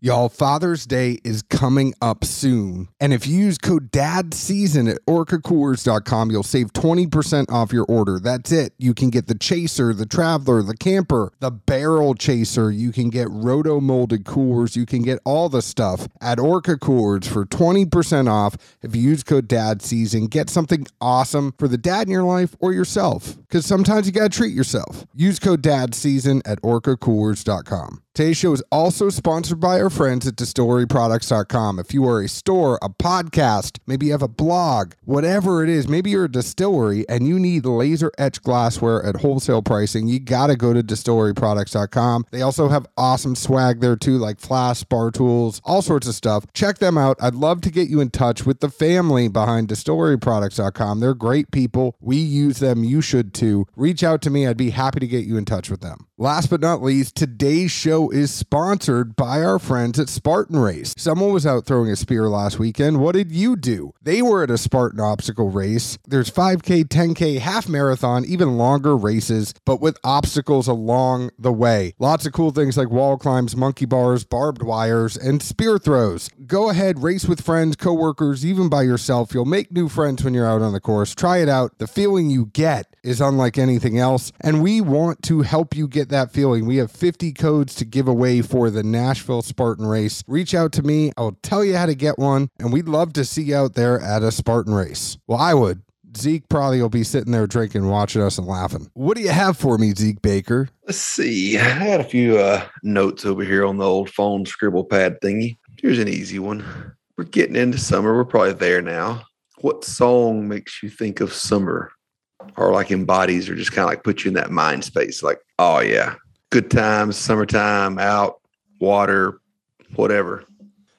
Y'all, Father's Day is coming up soon. And if you use code DADSEASON at orcacoolers.com, you'll save 20% off your order. That's it. You can get the Chaser, the Traveler, the Camper, the Barrel Chaser. You can get roto molded coolers. You can get all the stuff at Orca Coolers for 20% off if you use code DADSEASON. Get something awesome for the dad in your life or yourself. Because sometimes you got to treat yourself. Use code DADSEASON at orcacoolers.com. Today's show is also sponsored by our friends at distilleryproducts.com. If you are a store, a podcast, maybe you have a blog, whatever it is, maybe you're a distillery and you need laser etched glassware at wholesale pricing, you got to go to distilleryproducts.com. They also have awesome swag there too, like flask, bar tools, all sorts of stuff. Check them out. I'd love to get you in touch with the family behind distilleryproducts.com. They're great people. We use them. You should too. Reach out to me. I'd be happy to get you in touch with them. Last but not least, today's show is sponsored by our friends at Spartan Race. Someone was out throwing a spear last weekend. What did you do? They were at a Spartan obstacle race. There's 5K, 10K, half marathon, even longer races, but with obstacles along the way. Lots of cool things like wall climbs, monkey bars, barbed wires, and spear throws. Go ahead, race with friends, coworkers, even by yourself. You'll make new friends when you're out on the course. Try it out. The feeling you get is unlike anything else, and we want to help you get that feeling. We have 50 codes to give away for the Nashville Spartan race. Reach out to me. I'll tell you how to get one, and we'd love to see you out there at a Spartan race. Well, I would. Zeke probably will be sitting there drinking, watching us, and laughing. What do you have for me, Zeke Baker? Let's see. I had a few uh, notes over here on the old phone scribble pad thingy. Here's an easy one. We're getting into summer. We're probably there now. What song makes you think of summer? Or like embodies or just kind of like put you in that mind space? Like, oh yeah, good times, summertime, out, water, whatever.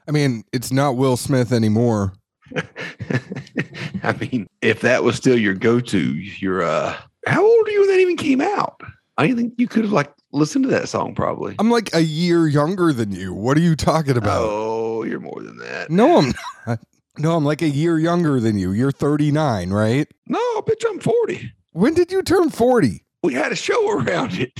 I mean, it's not Will Smith anymore. I mean, if that was still your go-to, you're uh how old are you when that even came out? I think you could have like listened to that song probably. I'm like a year younger than you. What are you talking about? Oh, you're more than that. No, I'm not. No, I'm like a year younger than you. You're 39, right? No, bitch, I'm 40. When did you turn 40? We had a show around it.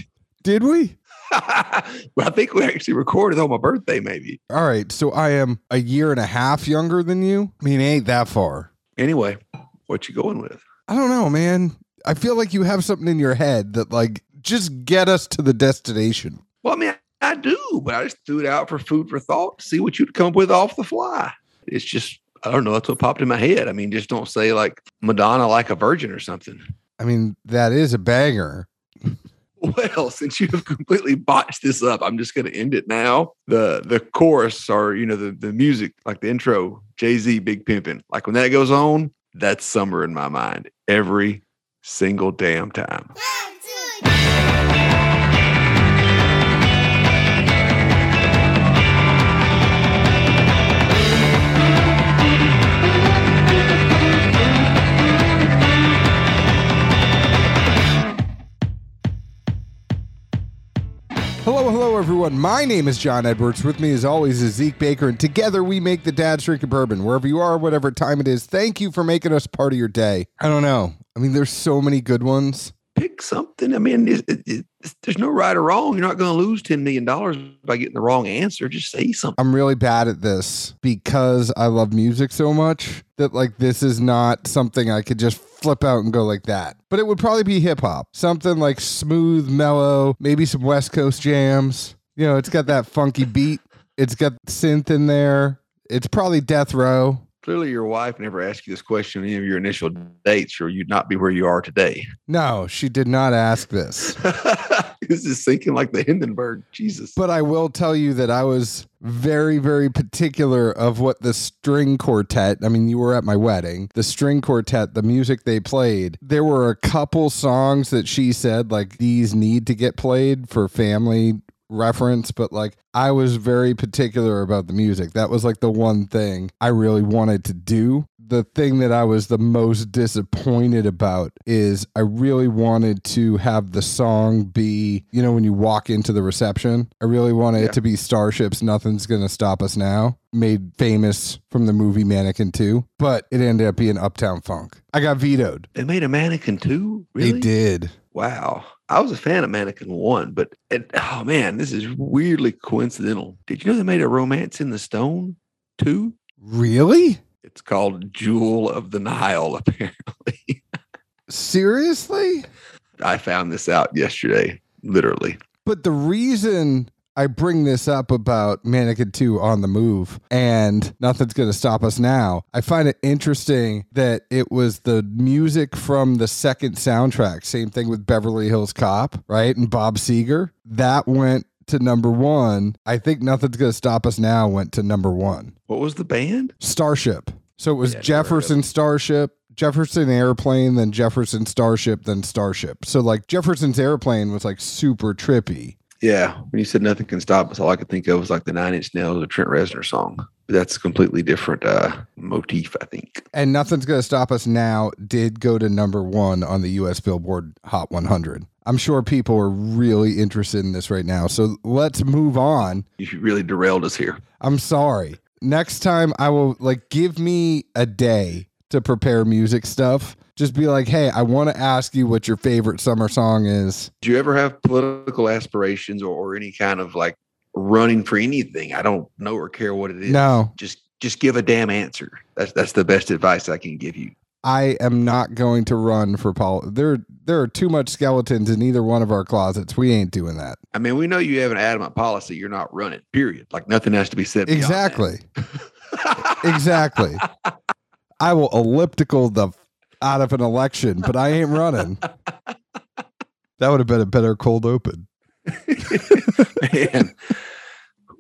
Did we? well, I think we actually recorded on my birthday, maybe. All right. So I am a year and a half younger than you. I mean, it ain't that far. Anyway, what you going with? I don't know, man. I feel like you have something in your head that, like, just get us to the destination. Well, I mean, I do, but I just threw it out for food for thought to see what you'd come up with off the fly. It's just, I don't know. That's what popped in my head. I mean, just don't say like Madonna like a virgin or something. I mean, that is a banger. Well, since you have completely botched this up, I'm just going to end it now. The the chorus or you know the the music, like the intro, Jay Z, Big Pimpin'. Like when that goes on, that's summer in my mind every single damn time. Hello, hello, everyone. My name is John Edwards. With me, as always, is Zeke Baker, and together we make the Dad's Drinking Bourbon. Wherever you are, whatever time it is, thank you for making us part of your day. I don't know. I mean, there's so many good ones. Pick something. I mean, it, it, it, there's no right or wrong. You're not going to lose $10 million by getting the wrong answer. Just say something. I'm really bad at this because I love music so much that, like, this is not something I could just flip out and go like that. But it would probably be hip hop, something like smooth, mellow, maybe some West Coast jams. You know, it's got that funky beat, it's got synth in there. It's probably Death Row. Clearly, your wife never asked you this question on any of your initial dates, or you'd not be where you are today. No, she did not ask this. this is sinking like the Hindenburg. Jesus. But I will tell you that I was very, very particular of what the string quartet, I mean, you were at my wedding, the string quartet, the music they played. There were a couple songs that she said, like, these need to get played for family reference, but like I was very particular about the music. That was like the one thing I really wanted to do. The thing that I was the most disappointed about is I really wanted to have the song be, you know, when you walk into the reception, I really wanted Yeah. it to be Starships, Nothing's Gonna Stop Us Now, made famous from the movie Mannequin 2, but it ended up being Uptown Funk. I got vetoed. They made a mannequin 2? Really? They did. Wow. I was a fan of Mannequin One, but it, oh man, this is weirdly coincidental. Did you know they made a Romancing the Stone too? Really? It's called Jewel of the Nile. Apparently, Seriously? I found this out yesterday. Literally, But the reason I bring this up about Mannequin 2 on the move and nothing's going to stop us now, I find it interesting that it was the music from the second soundtrack. Same thing with Beverly Hills Cop, right? And Bob Seger. That went to number one. I think Nothing's Going to Stop Us Now went to number one. what was the band? Starship. So it was Yeah, never heard of Jefferson Starship, Jefferson Airplane, then Jefferson Starship, then Starship. So like Jefferson's Airplane was like super trippy. Yeah, when you said nothing can stop us, all I could think of was like the Nine Inch Nails or Trent Reznor song. But that's a completely different uh, motif, I think. And Nothing's Gonna Stop Us Now did go to number one on the US Billboard Hot 100. I'm sure people are really interested in this right now. So let's move on. You really derailed us here. I'm sorry. Next time I will like give me a day to prepare music stuff. Just be like, hey, I want to ask you what your favorite summer song is. Do you ever have political aspirations or, or any kind of like running for anything? I don't know or care what it is. No, Just just give a damn answer. That's that's the best advice I can give you. I am not going to run for Paul. There, there are too much skeletons in either one of our closets. We ain't doing that. I mean, we know you have an adamant policy. You're not running. Period. Like nothing has to be said. Exactly. exactly. I will elliptical the out of an election, but I ain't running. That would have been a better cold open. Man,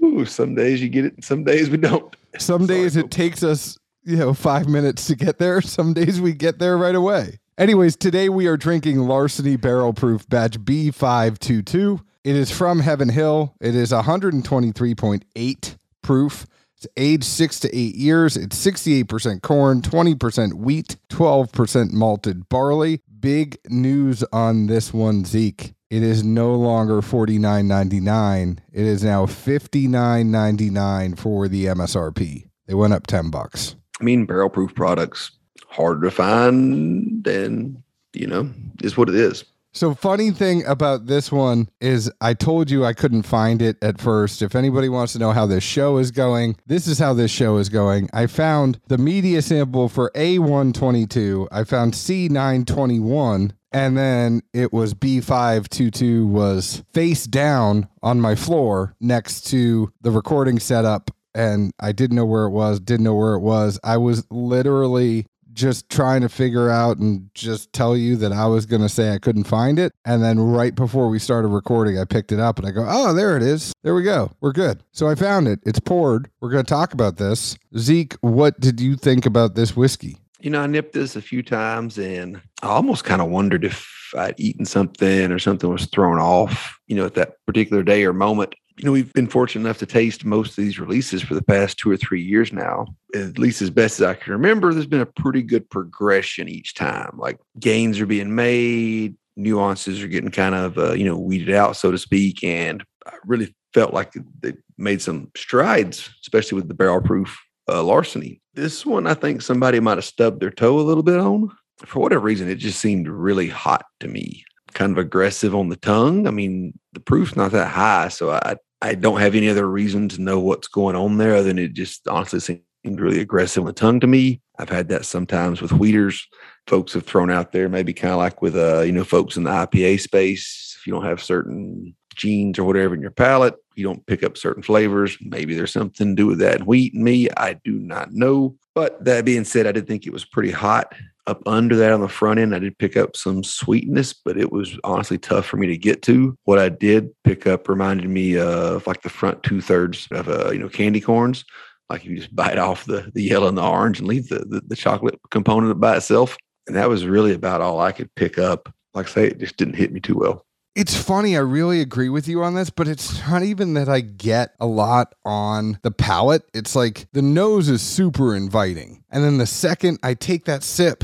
Ooh, some days you get it, some days we don't. Some days it takes us, you know, five minutes to get there. Some days we get there right away. Anyways, today we are drinking Larceny Barrel Proof Batch B522. It is from Heaven Hill. It is 123.8 proof. It's aged six to eight years. It's 68% corn, 20% wheat, 12% malted barley. Big news on this one, Zeke. It is no longer $49.99. It is now $59.99 for the MSRP. They went up 10 bucks. I mean, barrel proof products harder to find, and you know, is what it is. So funny thing about this one is I told you I couldn't find it at first. If anybody wants to know how this show is going, this is how this show is going. I found the media sample for A122. I found C921 and then it was B522 was face down on my floor next to the recording setup and I didn't know where it was, didn't know where it was. I was literally just trying to figure out and just tell you that I was going to say I couldn't find it. And then right before we started recording, I picked it up and I go, oh, there it is. There we go. We're good. So I found it. It's poured. We're going to talk about this. Zeke, what did you think about this whiskey? You know, I nipped this a few times, and I almost kind of wondered if I'd eaten something or something was thrown off. You know, at that particular day or moment. You know, we've been fortunate enough to taste most of these releases for the past two or three years now. At least as best as I can remember, there's been a pretty good progression each time. Like gains are being made, nuances are getting kind of uh, you know weeded out, so to speak, and I really felt like they made some strides, especially with the barrel proof uh, larceny. This one, I think somebody might have stubbed their toe a little bit on. For whatever reason, it just seemed really hot to me, kind of aggressive on the tongue. I mean, the proof's not that high, so I I don't have any other reason to know what's going on there other than it just honestly seemed really aggressive on the tongue to me. I've had that sometimes with wheaters. Folks have thrown out there, maybe kind of like with uh, you know, folks in the IPA space. If you don't have certain genes or whatever in your palate, you don't pick up certain flavors. Maybe there's something to do with that wheat in me. I do not know. But that being said, I did think it was pretty hot up under that on the front end. I did pick up some sweetness, but it was honestly tough for me to get to. What I did pick up reminded me of like the front two thirds of uh, you know candy corns. Like you just bite off the the yellow and the orange and leave the, the the chocolate component by itself. And that was really about all I could pick up. Like I say, it just didn't hit me too well. It's funny. I really agree with you on this, but it's not even that I get a lot on the palate. It's like the nose is super inviting. And then the second I take that sip,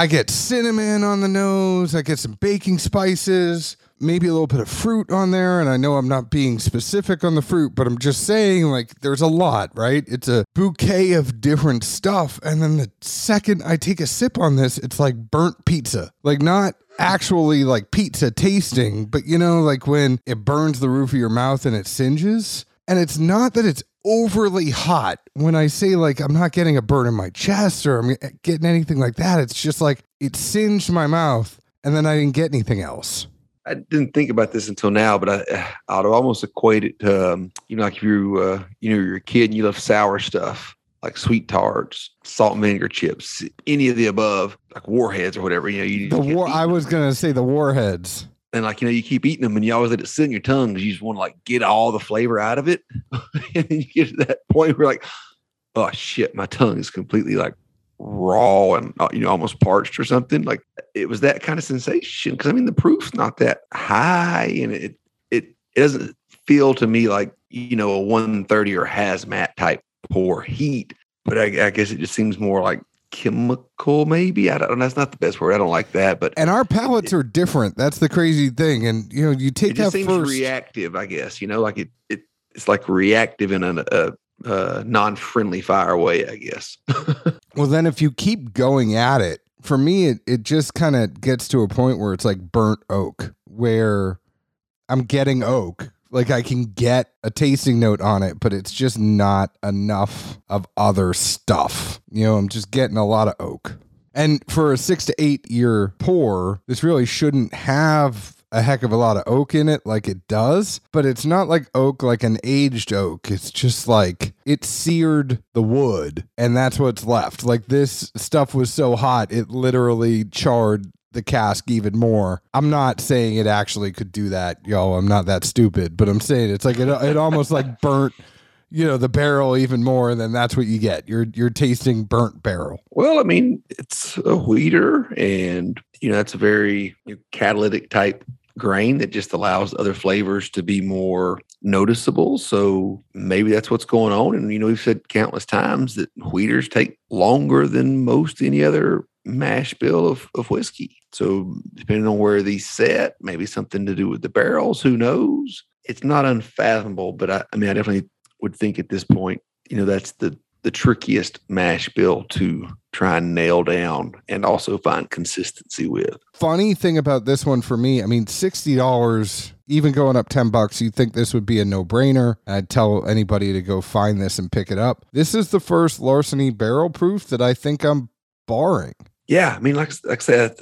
I get cinnamon on the nose. I get some baking spices, maybe a little bit of fruit on there. And I know I'm not being specific on the fruit, but I'm just saying, like, there's a lot, right? It's a bouquet of different stuff. And then the second I take a sip on this, it's like burnt pizza. Like, not actually like pizza tasting, but you know, like when it burns the roof of your mouth and it singes. And it's not that it's overly hot when I say like I'm not getting a burn in my chest or I'm getting anything like that. It's just like it singed my mouth and then I didn't get anything else. I didn't think about this until now, but I, I'd almost equate it to, um, you know, like if you, uh, you know, you're a kid and you love sour stuff like sweet tarts, salt and vinegar chips, any of the above, like warheads or whatever. You know, you the war. I was gonna say the warheads. And like you know, you keep eating them, and you always let it sit in your tongue because you just want to like get all the flavor out of it. and then you get to that point where like, oh shit, my tongue is completely like raw and uh, you know almost parched or something. Like it was that kind of sensation. Because I mean, the proof's not that high, and it it, it doesn't feel to me like you know a 130 or hazmat type pour heat. But I, I guess it just seems more like chemical maybe? I don't that's not the best word. I don't like that but and our palates are different. That's the crazy thing. And you know you take it just that seems first reactive i guess you know like it, it it's like reactive in a, a, a non-friendly fire way i guess. Well then if you keep going at it for me it, it just kind of gets to a point where it's like burnt oak where i'm getting oak like I can get a tasting note on it, but it's just not enough of other stuff. You know, I'm just getting a lot of oak. And for a six to eight year pour, this really shouldn't have a heck of a lot of oak in it like it does, but it's not like oak like an aged oak. It's just like it seared the wood and that's what's left. Like this stuff was so hot, it literally charred the cask even more. I'm not saying it actually could do that, yo. I'm not that stupid, but I'm saying it's like it, it almost like burnt, you know, the barrel even more. And then that's what you get. You're you're tasting burnt barrel. Well, I mean, it's a wheater, and you know, that's a very catalytic type grain that just allows other flavors to be more noticeable. So maybe that's what's going on. And you know, we've said countless times that wheaters take longer than most any other mash bill of, of whiskey. So depending on where these set, maybe something to do with the barrels, who knows? It's not unfathomable, but I, I mean, I definitely would think at this point, you know, that's the the trickiest mash bill to try and nail down and also find consistency with. Funny thing about this one for me, I mean, sixty dollars, even going up ten bucks, you'd think this would be a no brainer. I'd tell anybody to go find this and pick it up. This is the first larceny barrel proof that I think I'm barring. Yeah, I mean, like, like I said,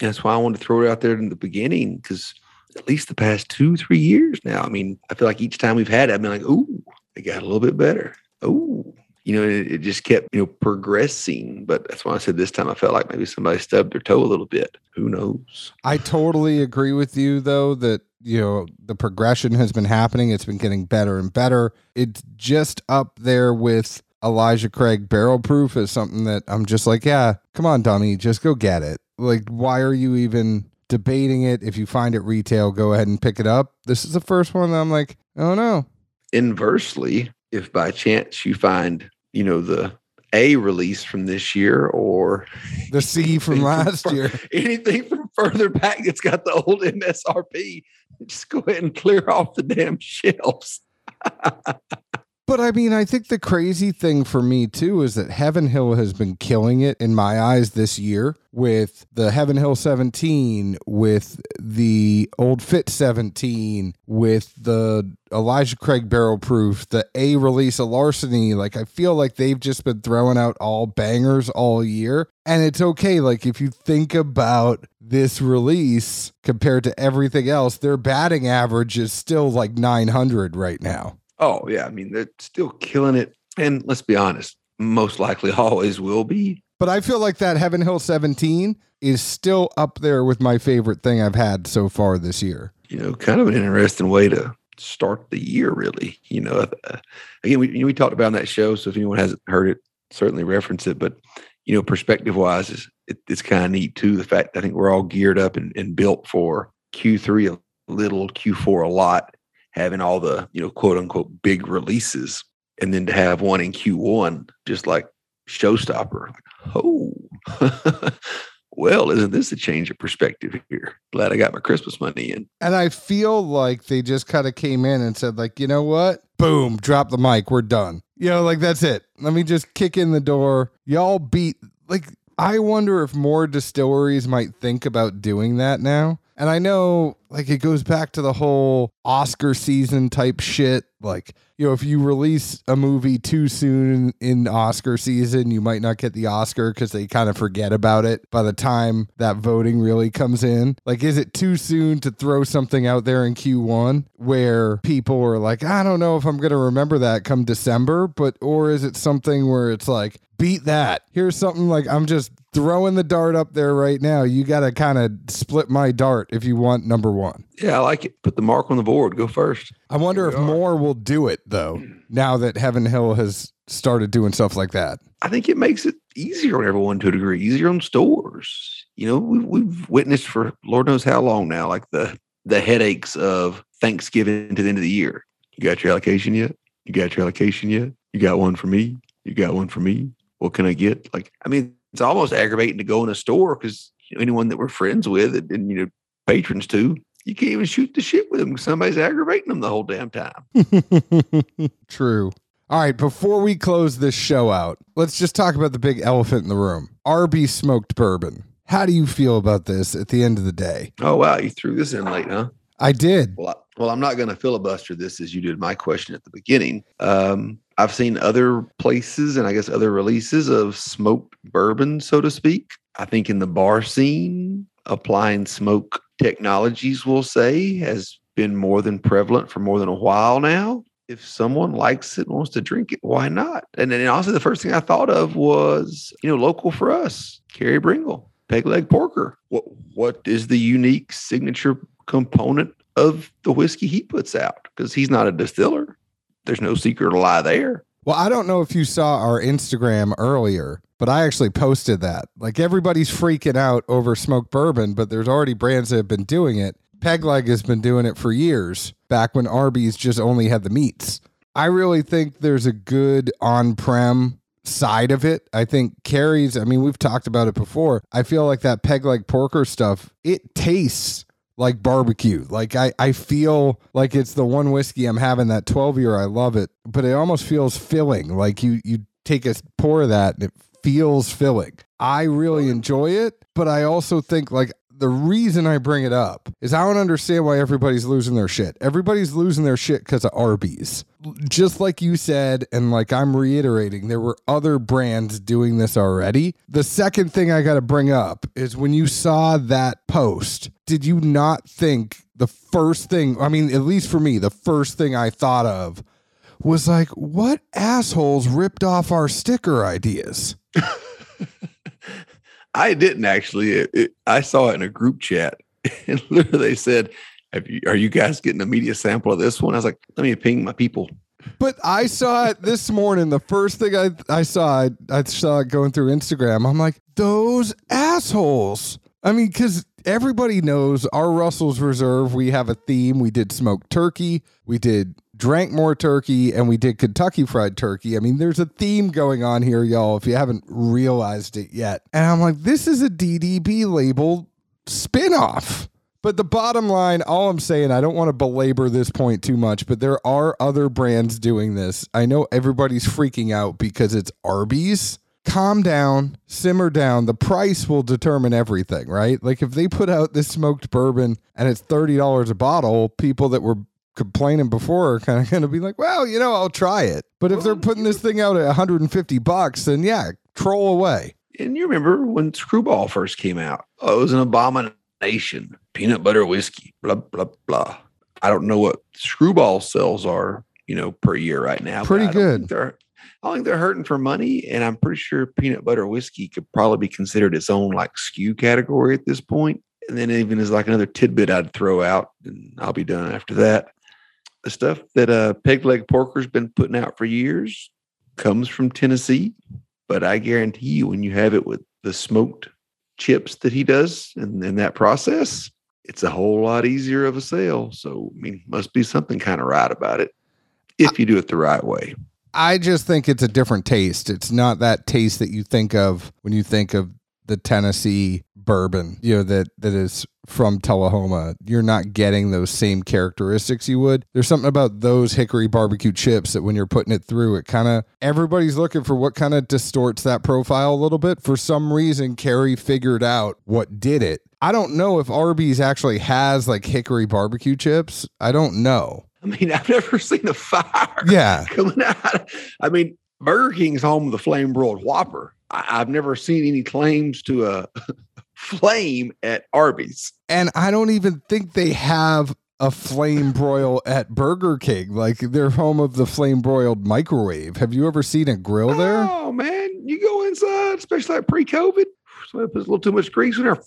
that's why I wanted to throw it out there in the beginning because at least the past two, three years now. I mean, I feel like each time we've had it, I've been like, ooh, it got a little bit better. Ooh, you know, it, it, just kept, you know, progressing. But that's why I said this time I felt like maybe somebody stubbed their toe a little bit. Who knows? I totally agree with you, though, that, you know, the progression has been happening. It's been getting better and better. It's just up there with Elijah Craig barrel proof is something that I'm just like, yeah, come on, dummy, just go get it. Like, why are you even debating it? If you find it retail, go ahead and pick it up. This is the first one that I'm like, oh no. Inversely, if by chance you find, you know, the A release from this year or the C from last from, year, anything from further back that's got the old MSRP, just go ahead and clear off the damn shelves. But I mean, I think the crazy thing for me too is that Heaven Hill has been killing it in my eyes this year with the Heaven Hill 17, with the Old Fitz 17, with the Elijah Craig Barrel Proof, the A release of Larceny. Like, I feel like they've just been throwing out all bangers all year. And it's okay. Like, if you think about this release compared to everything else, their batting average is still like 900 right now. Oh yeah, I mean they're still killing it, and let's be honest, most likely always will be. But I feel like that Heaven Hill 17 is still up there with my favorite thing I've had so far this year. You know, kind of an interesting way to start the year, really. You know, uh, again, we we talked about on that show, so if anyone hasn't heard it, certainly reference it. But you know, perspective wise, is it, it's kind of neat too. The fact I think we're all geared up and, and built for Q3 a little, Q4 a lot, having all the you know quote unquote big releases, and then to have one in Q1 just like showstopper. Oh, well, isn't this a change of perspective here? Glad I got my Christmas money in. And I feel like they just kind of came in and said, like, you know what? Boom, drop the mic. We're done. You know, like that's it. Let me just kick in the door. Y'all beat like I wonder if more distilleries might think about doing that now. And I know like it goes back to the whole Oscar season type shit. Like, you know, if you release a movie too soon in Oscar season, you might not get the Oscar because they kind of forget about it by the time that voting really comes in. Like, is it too soon to throw something out there in Q1 where people are like, I don't know if I'm going to remember that come December, but, or is it something where it's like, beat that? Here's something like I'm just throwing the dart up there right now. You got to kind of split my dart if you want number one. Yeah, I like it. Put the mark on the board. Go first. I wonder if more will do it though, now that Heaven Hill has started doing stuff like that. I think it makes it easier on everyone to a degree, easier on stores. You know, we've, we've witnessed for Lord knows how long now, like the the headaches of Thanksgiving to the end of the year. You got your allocation yet? You got your allocation yet? You got one for me? You got one for me? What can I get? Like, I mean, it's almost aggravating to go in a store because anyone that we're friends with and, and you know patrons too, you can't even shoot the shit with them. Because somebody's aggravating them the whole damn time. True. All right, before we close this show out, let's just talk about the big elephant in the room. RB smoked bourbon. How do you feel about this at the end of the day? Oh wow, you threw this in late, huh? I did. Well, I, well, I'm not going to filibuster this as you did my question at the beginning. Um, I've seen other places and I guess other releases of smoked bourbon, so to speak. I think in the bar scene, applying smoke technologies, we'll say, has been more than prevalent for more than a while now. If someone likes it, and wants to drink it, why not? And then also the first thing I thought of was, you know, local for us, Carey Bringle, peg leg porker. What what is the unique signature component of the whiskey he puts out? Because he's not a distiller. There's no secret lie there. Well, I don't know if you saw our Instagram earlier, but I actually posted that. Like everybody's freaking out over smoked bourbon, but there's already brands that have been doing it. Pegleg has been doing it for years, back when Arby's just only had the meats. I really think there's a good on prem side of it. I think Carey's, I mean, we've talked about it before. I feel like that peg leg porker stuff, it tastes like barbecue. Like I, I feel like it's the one whiskey I'm having that 12 year. I love it, but it almost feels filling. Like you, you take a pour of that and it feels filling. I really enjoy it, but I also think like the reason I bring it up is I don't understand why everybody's losing their shit. Everybody's losing their shit because of Arby's. Just like you said, and like I'm reiterating, there were other brands doing this already. The second thing I got to bring up is when you saw that post, did you not think the first thing, I mean, at least for me, the first thing I thought of was like, what assholes ripped off our sticker ideas? I didn't actually. It, it, I saw it in a group chat, and literally they said, you, "Are you guys getting a media sample of this one?" I was like, "Let me ping my people." But I saw it this morning. The first thing I I saw, I, I saw it going through Instagram. I'm like, those assholes. I mean, because everybody knows our Russell's Reserve. We have a theme. We did smoked turkey. We did drank more turkey and we did Kentucky fried turkey. I mean, there's a theme going on here, y'all, if you haven't realized it yet. And I'm like, this is a DDB label spinoff. But the bottom line, all I'm saying, I don't want to belabor this point too much, but there are other brands doing this. I know everybody's freaking out because it's Arby's. Calm down, simmer down. The price will determine everything, right? Like if they put out this smoked bourbon and it's $30 a bottle, people that were complaining before are kind of going to be like, well, you know, I'll try it. But if they're putting this thing out at 150 bucks, then yeah, troll away. And you remember when Screwball first came out? Oh, it was an abomination. Peanut butter whiskey, blah blah blah. I don't know what Screwball sales are, you know, per year right now. Pretty good. I think they're hurting for money, and I'm pretty sure peanut butter whiskey could probably be considered its own like SKU category at this point. And then even as like another tidbit I'd throw out, and I'll be done after that stuff that uh, Peg Leg Porker's been putting out for years comes from Tennessee, but I guarantee you, when you have it with the smoked chips that he does and in that process, it's a whole lot easier of a sale. So, I mean, must be something kind of right about it if you do it the right way. I just think it's a different taste. It's not that taste that you think of when you think of the Tennessee bourbon, you know, that that is from Tullahoma, you're not getting those same characteristics you would. There's something about those hickory barbecue chips that when you're putting it through, it kind of everybody's looking for what kind of distorts that profile a little bit. For some reason, Carey figured out what did it. I don't know if Arby's actually has like hickory barbecue chips. I don't know. I mean, I've never seen a fire Yeah. coming out. I mean, Burger King's home of the flame broiled Whopper. I, I've never seen any claims to a flame at Arby's. And I don't even think they have a flame broil at Burger King. Like they're home of the flame broiled microwave. Have you ever seen a grill there? Oh man, you go inside, especially like pre-COVID. Somebody puts a little too much grease in there.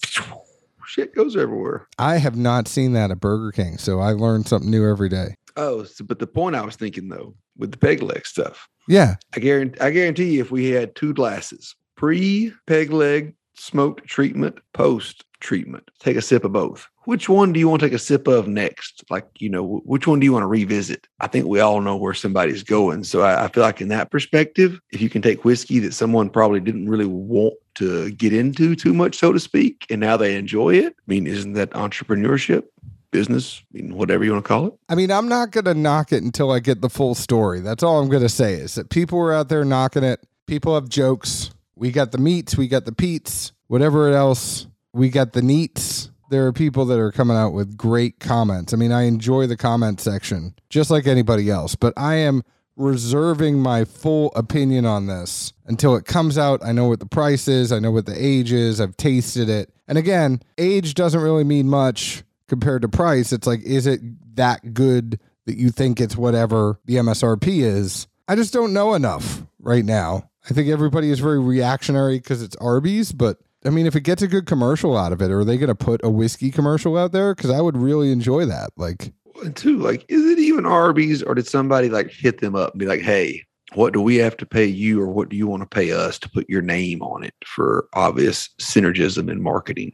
Shit goes everywhere. I have not seen that at Burger King, so I learn something new every day. Oh, so, but the point I was thinking though, with the peg leg stuff, Yeah. I guarantee, I guarantee you, if we had two glasses, pre peg leg smoked treatment, post treatment, take a sip of both. Which one do you want to take a sip of next? Like, you know, which one do you want to revisit? I think we all know where somebody's going. So I, I feel like in that perspective, if you can take whiskey that someone probably didn't really want to get into too much, so to speak, and now they enjoy it, I mean, isn't that entrepreneurship? Business, whatever you want to call it. I mean, I'm not going to knock it until I get the full story. That's all I'm going to say is that people are out there knocking it. People have jokes. We got the meats, we got the peats, whatever else. We got the neats. There are people that are coming out with great comments. I mean, I enjoy the comment section just like anybody else, but I am reserving my full opinion on this until it comes out. I know what the price is, I know what the age is, I've tasted it. And again, age doesn't really mean much compared to price. It's like, is it that good that you think it's whatever the MSRP is? I just don't know enough right now. I think everybody is very reactionary because it's Arby's, but I mean, if it gets a good commercial out of it, are they going to put a whiskey commercial out there? Because I would really enjoy that. Like, And two, like, is it even Arby's or did somebody like hit them up and be like, hey, what do we have to pay you or what do you want to pay us to put your name on it for obvious synergism in marketing?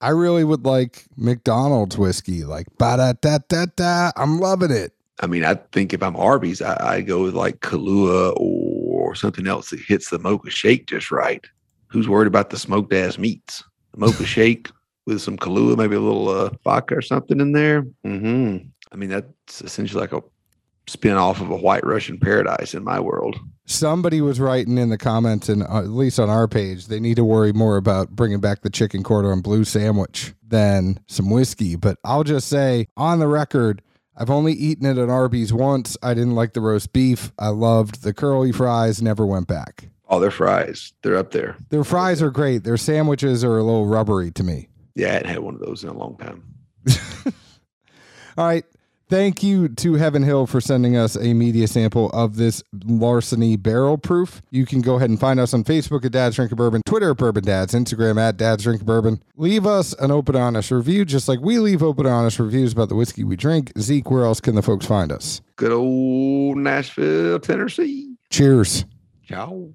I really would like McDonald's whiskey, like ba da da da da. I'm loving it. I mean, I think if I'm Arby's, I, I go with like Kahlua or something else that hits the mocha shake just right. Who's worried about the smoked ass meats? The mocha shake with some Kahlua, maybe a little uh, vodka or something in there. hmm I mean, that's essentially like a spin off of a White Russian paradise in my world. Somebody was writing in the comments, and uh, at least on our page, they need to worry more about bringing back the chicken cordon bleu sandwich than some whiskey. But I'll just say, on the record, I've only eaten it at Arby's once. I didn't like the roast beef. I loved the curly fries. Never went back. Oh, their fries, they're up there. Their fries are great. Their sandwiches are a little rubbery to me. Yeah, I hadn't had one of those in a long time. All right. Thank you to Heaven Hill for sending us a media sample of this larceny barrel proof. You can go ahead and find us on Facebook at Dad's Drinking Bourbon, Twitter at Bourbon Dads, Instagram at Dad's Drinking Bourbon. Leave us an open, honest review, just like we leave open, honest reviews about the whiskey we drink. Zeke, where else can the folks find us? Good old Nashville, Tennessee. Cheers. Ciao.